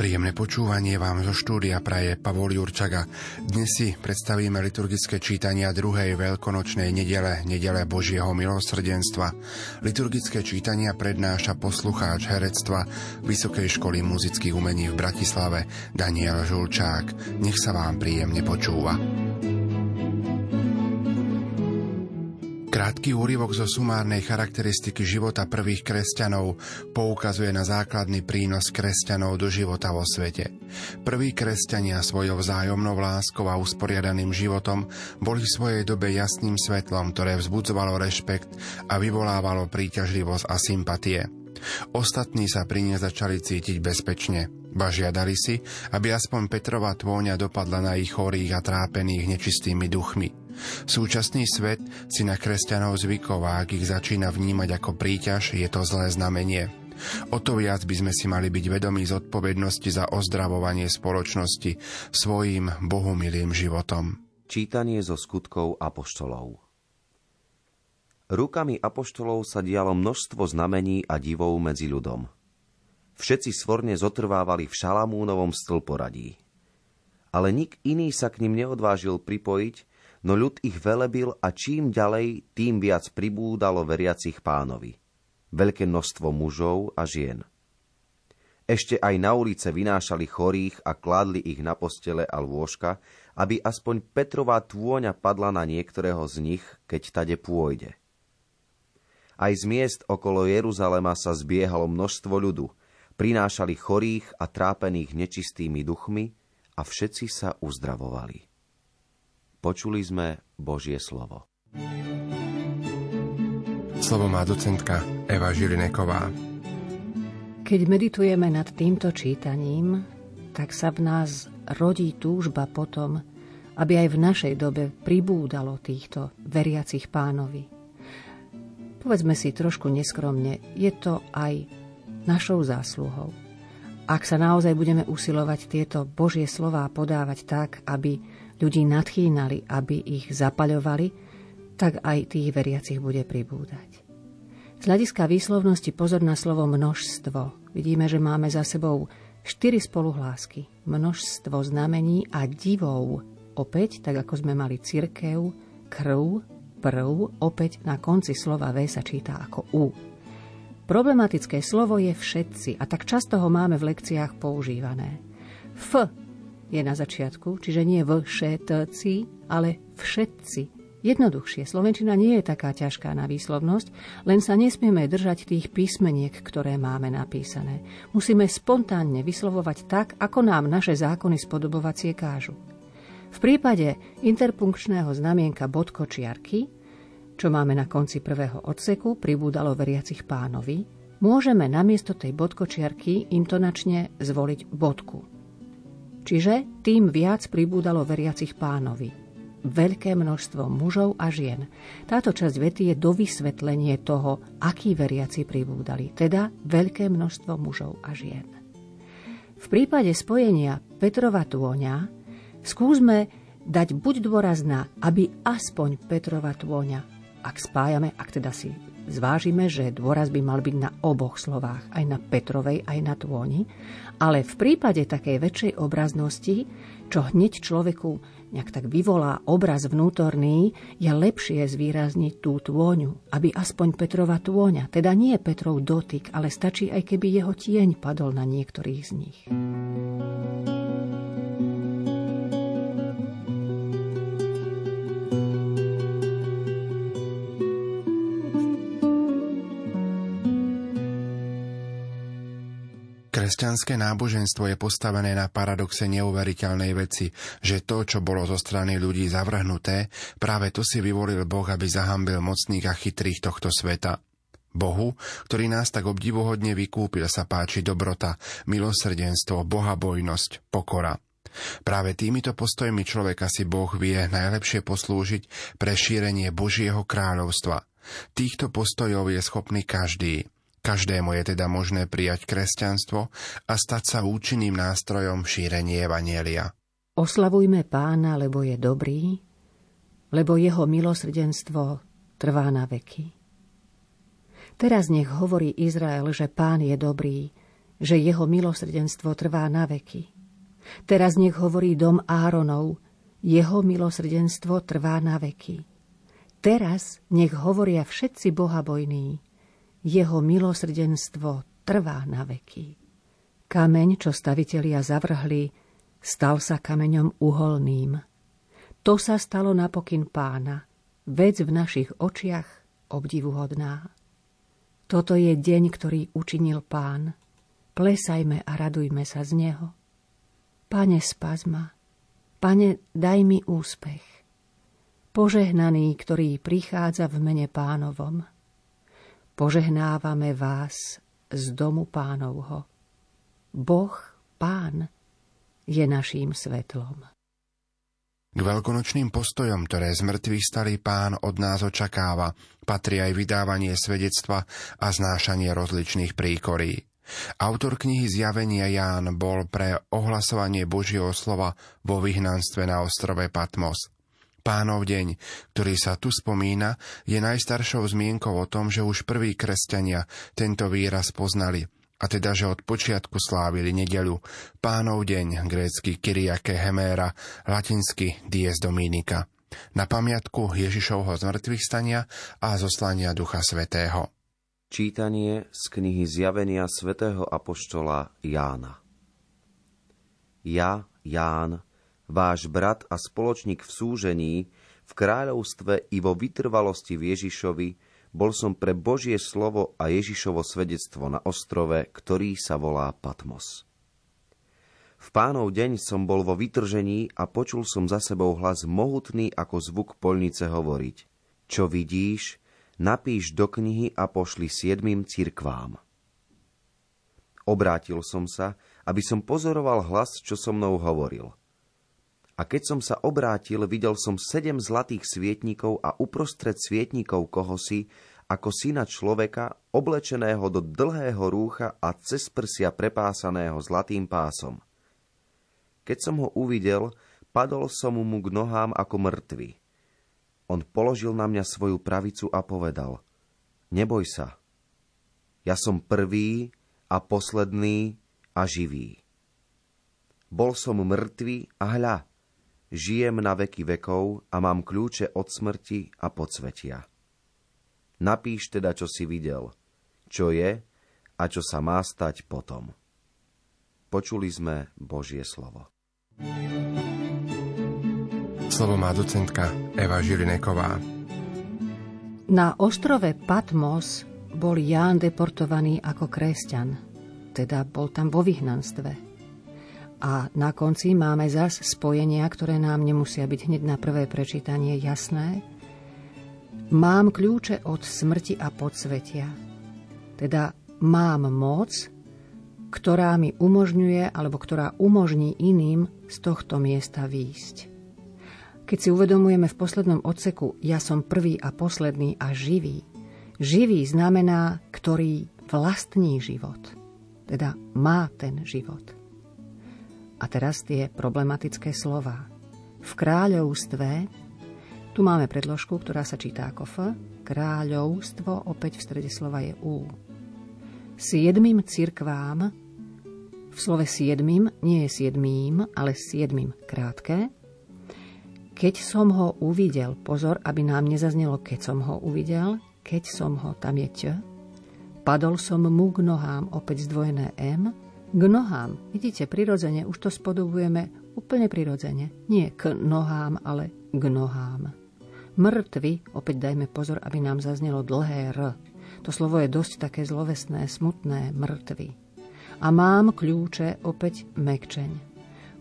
Príjemné počúvanie vám zo štúdia praje Pavol Jurčaga. Dnes si predstavíme liturgické čítania druhej veľkonočnej nedele, nedele Božieho milosrdenstva. Liturgické čítania prednáša poslucháč herectva Vysokej školy muzických umení v Bratislave Daniel Žulčák. Nech sa vám príjemne počúva. Krátky úryvok zo sumárnej charakteristiky života prvých kresťanov poukazuje na základný prínos kresťanov do života vo svete. Prví kresťania svojou vzájomnou láskou a usporiadaným životom boli v svojej dobe jasným svetlom, ktoré vzbudzovalo rešpekt a vyvolávalo príťažlivosť a sympatie. Ostatní sa pri nej začali cítiť bezpečne. Ba žiadali si, aby aspoň Petrova tvôňa dopadla na ich chorých a trápených nečistými duchmi. Súčasný svet si na kresťanov zvykov a ak ich začína vnímať ako príťaž, je to zlé znamenie. O to viac by sme si mali byť vedomí zodpovednosti za ozdravovanie spoločnosti svojim bohumilým životom. Čítanie zo skutkov apoštolov Rukami apoštolov sa dialo množstvo znamení a divov medzi ľudom. Všetci svorne zotrvávali v Šalamúnovom stĺporadí. Ale nik iný sa k ním neodvážil pripojiť, no ľud ich velebil a čím ďalej, tým viac pribúdalo veriacich pánovi. Veľké množstvo mužov a žien. Ešte aj na ulice vynášali chorých a kládli ich na postele a lôžka, aby aspoň Petrová tôňa padla na niektorého z nich, keď tade pôjde. Aj z miest okolo Jeruzalema sa zbiehalo množstvo ľudu, prinášali chorých a trápených nečistými duchmi a všetci sa uzdravovali. Počuli sme Božie slovo. Slovo má docentka Eva Žilineková. Keď meditujeme nad týmto čítaním, tak sa v nás rodí túžba potom, aby aj v našej dobe pribúdalo týchto veriacich pánovi. Povedzme si trošku neskromne, je to aj našou zásluhou. Ak sa naozaj budeme usilovať tieto Božie slová podávať tak, aby ľudí nadchýnali, aby ich zapaľovali, tak aj tých veriacich bude pribúdať. Z hľadiska výslovnosti pozor na slovo množstvo. Vidíme, že máme za sebou štyri spoluhlásky. Množstvo znamení a divov. Opäť, tak ako sme mali cirkev, krv, prv, opäť na konci slova V sa číta ako U. Problematické slovo je všetci a tak často ho máme v lekciách používané. F je na začiatku, čiže nie všetci, ale všetci. Jednoduchšie, Slovenčina nie je taká ťažká na výslovnosť, len sa nesmieme držať tých písmeniek, ktoré máme napísané. Musíme spontánne vyslovovať tak, ako nám naše zákony spodobovacie kážu. V prípade interpunkčného znamienka bodkočiarky, čo máme na konci prvého odseku, pribúdalo veriacich pánovi, môžeme namiesto tej bodkočiarky intonačne zvoliť bodku. Čiže tým viac pribúdalo veriacich pánovi. Veľké množstvo mužov a žien. Táto časť vety je dovysvetlenie toho, akí veriaci pribúdali, teda veľké množstvo mužov a žien. V prípade spojenia Petrova tôňa skúsme dať buď dôraz na, aby aspoň Petrova tôňa, ak spájame, ak teda si zvážime, že dôraz by mal byť na oboch slovách, aj na Petrovej, aj na tôni, ale v prípade takej väčšej obraznosti, čo hneď človeku nejak tak vyvolá obraz vnútorný, je lepšie zvýrazniť tú tôňu, aby aspoň Petrova tôňa, teda nie Petrov dotyk, ale stačí aj keby jeho tieň padol na niektorých z nich. Kresťanské náboženstvo je postavené na paradoxe neuveriteľnej veci, že to, čo bolo zo strany ľudí zavrhnuté, práve to si vyvolil Boh, aby zahambil mocných a chytrých tohto sveta. Bohu, ktorý nás tak obdivuhodne vykúpil, sa páči dobrota, milosrdenstvo, bohabojnosť, pokora. Práve týmito postojmi človeka si Boh vie najlepšie poslúžiť pre šírenie Božieho kráľovstva. Týchto postojov je schopný každý. Každému je teda možné prijať kresťanstvo a stať sa účinným nástrojom v šírení Evanielia. Oslavujme pána, lebo je dobrý, lebo jeho milosrdenstvo trvá na veky. Teraz nech hovorí Izrael, že pán je dobrý, že jeho milosrdenstvo trvá na veky. Teraz nech hovorí dom Áronov, jeho milosrdenstvo trvá na veky. Teraz nech hovoria všetci bohabojní, jeho milosrdenstvo trvá na veky. Kameň, čo stavitelia zavrhli, stal sa kameňom uholným. To sa stalo napokyn pána, vec v našich očiach obdivuhodná. Toto je deň, ktorý učinil pán. Plesajme a radujme sa z neho. Pane, spazma, Pane, daj mi úspech. Požehnaný, ktorý prichádza v mene pánovom – Požehnávame vás z domu pánovho. Boh, pán, je naším svetlom. K veľkonočným postojom, ktoré z mŕtvych starý pán od nás očakáva, patrí aj vydávanie svedectva a znášanie rozličných príkorí. Autor knihy Zjavenia Ján bol pre ohlasovanie Božieho slova vo vyhnanstve na ostrove Patmos. Pánov deň, ktorý sa tu spomína, je najstaršou zmienkou o tom, že už prví kresťania tento výraz poznali, a teda, že od počiatku slávili nedelu. Pánov deň, grécky Kyriake Heméra, latinsky Dies Dominika. Na pamiatku Ježišovho zmrtvých stania a zoslania Ducha Svetého. Čítanie z knihy Zjavenia svätého Apoštola Jána Ja, Ján, váš brat a spoločník v súžení, v kráľovstve i vo vytrvalosti v Ježišovi, bol som pre Božie slovo a Ježišovo svedectvo na ostrove, ktorý sa volá Patmos. V pánov deň som bol vo vytržení a počul som za sebou hlas mohutný ako zvuk polnice hovoriť. Čo vidíš, napíš do knihy a pošli siedmým cirkvám. Obrátil som sa, aby som pozoroval hlas, čo so mnou hovoril – a keď som sa obrátil, videl som sedem zlatých svietnikov a uprostred svietnikov kohosi, ako syna človeka, oblečeného do dlhého rúcha a cez prsia prepásaného zlatým pásom. Keď som ho uvidel, padol som mu k nohám ako mŕtvy. On položil na mňa svoju pravicu a povedal, neboj sa, ja som prvý a posledný a živý. Bol som mŕtvý a hľa, Žijem na veky vekov a mám kľúče od smrti a podsvetia. Napíš teda, čo si videl, čo je a čo sa má stať potom. Počuli sme Božie slovo. Slovo má docentka Eva Žilineková. Na ostrove Patmos bol Ján deportovaný ako kresťan, teda bol tam vo vyhnanstve. A na konci máme zas spojenia, ktoré nám nemusia byť hneď na prvé prečítanie jasné. Mám kľúče od smrti a podsvetia. Teda mám moc, ktorá mi umožňuje, alebo ktorá umožní iným z tohto miesta výjsť. Keď si uvedomujeme v poslednom odseku ja som prvý a posledný a živý, živý znamená, ktorý vlastní život. Teda má ten život. A teraz tie problematické slova. V kráľovstve, tu máme predložku, ktorá sa číta ako F, kráľovstvo, opäť v strede slova je U. Siedmým cirkvám, v slove siedmým nie je siedmým, ale siedmým krátke. Keď som ho uvidel, pozor, aby nám nezaznelo, keď som ho uvidel, keď som ho, tam je ť, padol som mu k nohám, opäť zdvojené M, k nohám. Vidíte, prirodzene, už to spodobujeme úplne prirodzene. Nie k nohám, ale k nohám. Mŕtvy, opäť dajme pozor, aby nám zaznelo dlhé R. To slovo je dosť také zlovesné, smutné, mŕtvy. A mám kľúče, opäť mekčeň.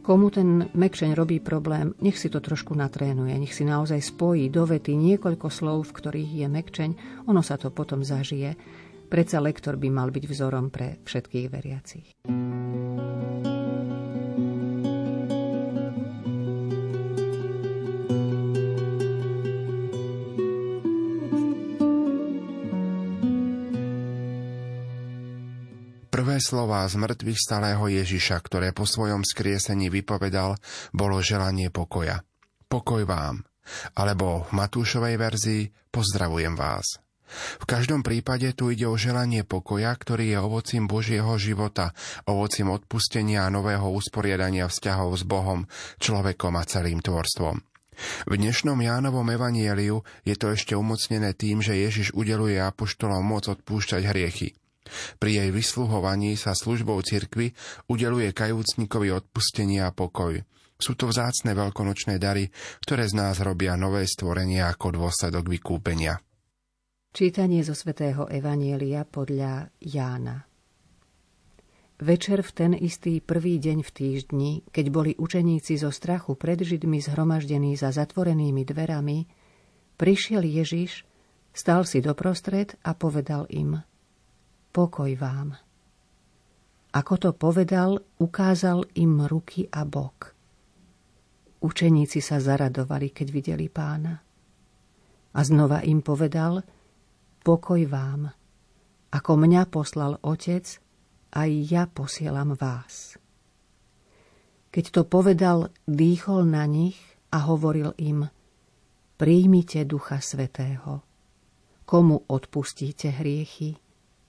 Komu ten mekčeň robí problém, nech si to trošku natrénuje, nech si naozaj spojí do vety niekoľko slov, v ktorých je mekčeň, ono sa to potom zažije Predsa lektor by mal byť vzorom pre všetkých veriacich. Prvé slová z mŕtvych stalého Ježiša, ktoré po svojom skriesení vypovedal, bolo želanie pokoja. Pokoj vám. Alebo v Matúšovej verzii pozdravujem vás. V každom prípade tu ide o želanie pokoja, ktorý je ovocím Božieho života, ovocím odpustenia a nového usporiadania vzťahov s Bohom, človekom a celým tvorstvom. V dnešnom Jánovom evanieliu je to ešte umocnené tým, že Ježiš udeluje apoštolom moc odpúšťať hriechy. Pri jej vysluhovaní sa službou cirkvy udeluje kajúcnikovi odpustenie a pokoj. Sú to vzácne veľkonočné dary, ktoré z nás robia nové stvorenie ako dôsledok vykúpenia. Čítanie zo svätého Evanielia podľa Jána Večer v ten istý prvý deň v týždni, keď boli učeníci zo strachu pred Židmi zhromaždení za zatvorenými dverami, prišiel Ježiš, stal si doprostred a povedal im Pokoj vám. Ako to povedal, ukázal im ruky a bok. Učeníci sa zaradovali, keď videli pána. A znova im povedal, pokoj vám. Ako mňa poslal Otec, aj ja posielam vás. Keď to povedal, dýchol na nich a hovoril im, príjmite Ducha Svetého. Komu odpustíte hriechy,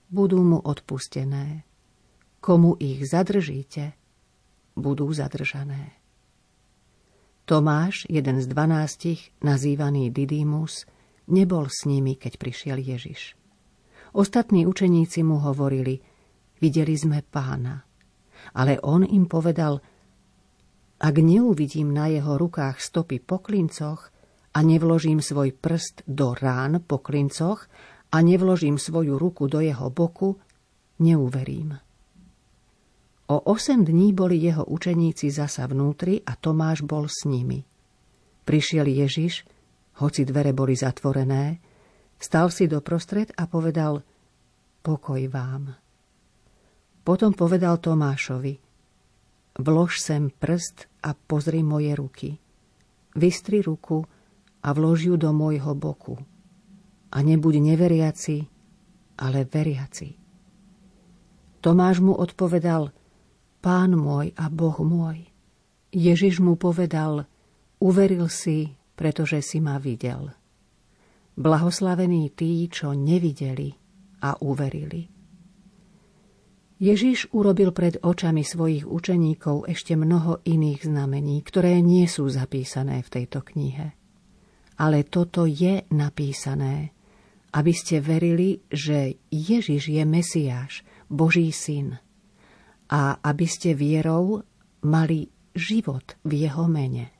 budú mu odpustené. Komu ich zadržíte, budú zadržané. Tomáš, jeden z dvanástich, nazývaný Didymus, nebol s nimi, keď prišiel Ježiš. Ostatní učeníci mu hovorili, videli sme pána. Ale on im povedal, ak neuvidím na jeho rukách stopy po klincoch a nevložím svoj prst do rán po klincoch a nevložím svoju ruku do jeho boku, neuverím. O osem dní boli jeho učeníci zasa vnútri a Tomáš bol s nimi. Prišiel Ježiš, hoci dvere boli zatvorené, stal si doprostred a povedal Pokoj vám. Potom povedal Tomášovi Vlož sem prst a pozri moje ruky. Vystri ruku a vlož ju do môjho boku. A nebuď neveriaci, ale veriaci. Tomáš mu odpovedal – Pán môj a Boh môj. Ježiš mu povedal, uveril si, pretože si ma videl. Blahoslavení tí, čo nevideli a uverili. Ježiš urobil pred očami svojich učeníkov ešte mnoho iných znamení, ktoré nie sú zapísané v tejto knihe. Ale toto je napísané, aby ste verili, že Ježiš je Mesiáš, Boží syn, a aby ste vierou mali život v jeho mene.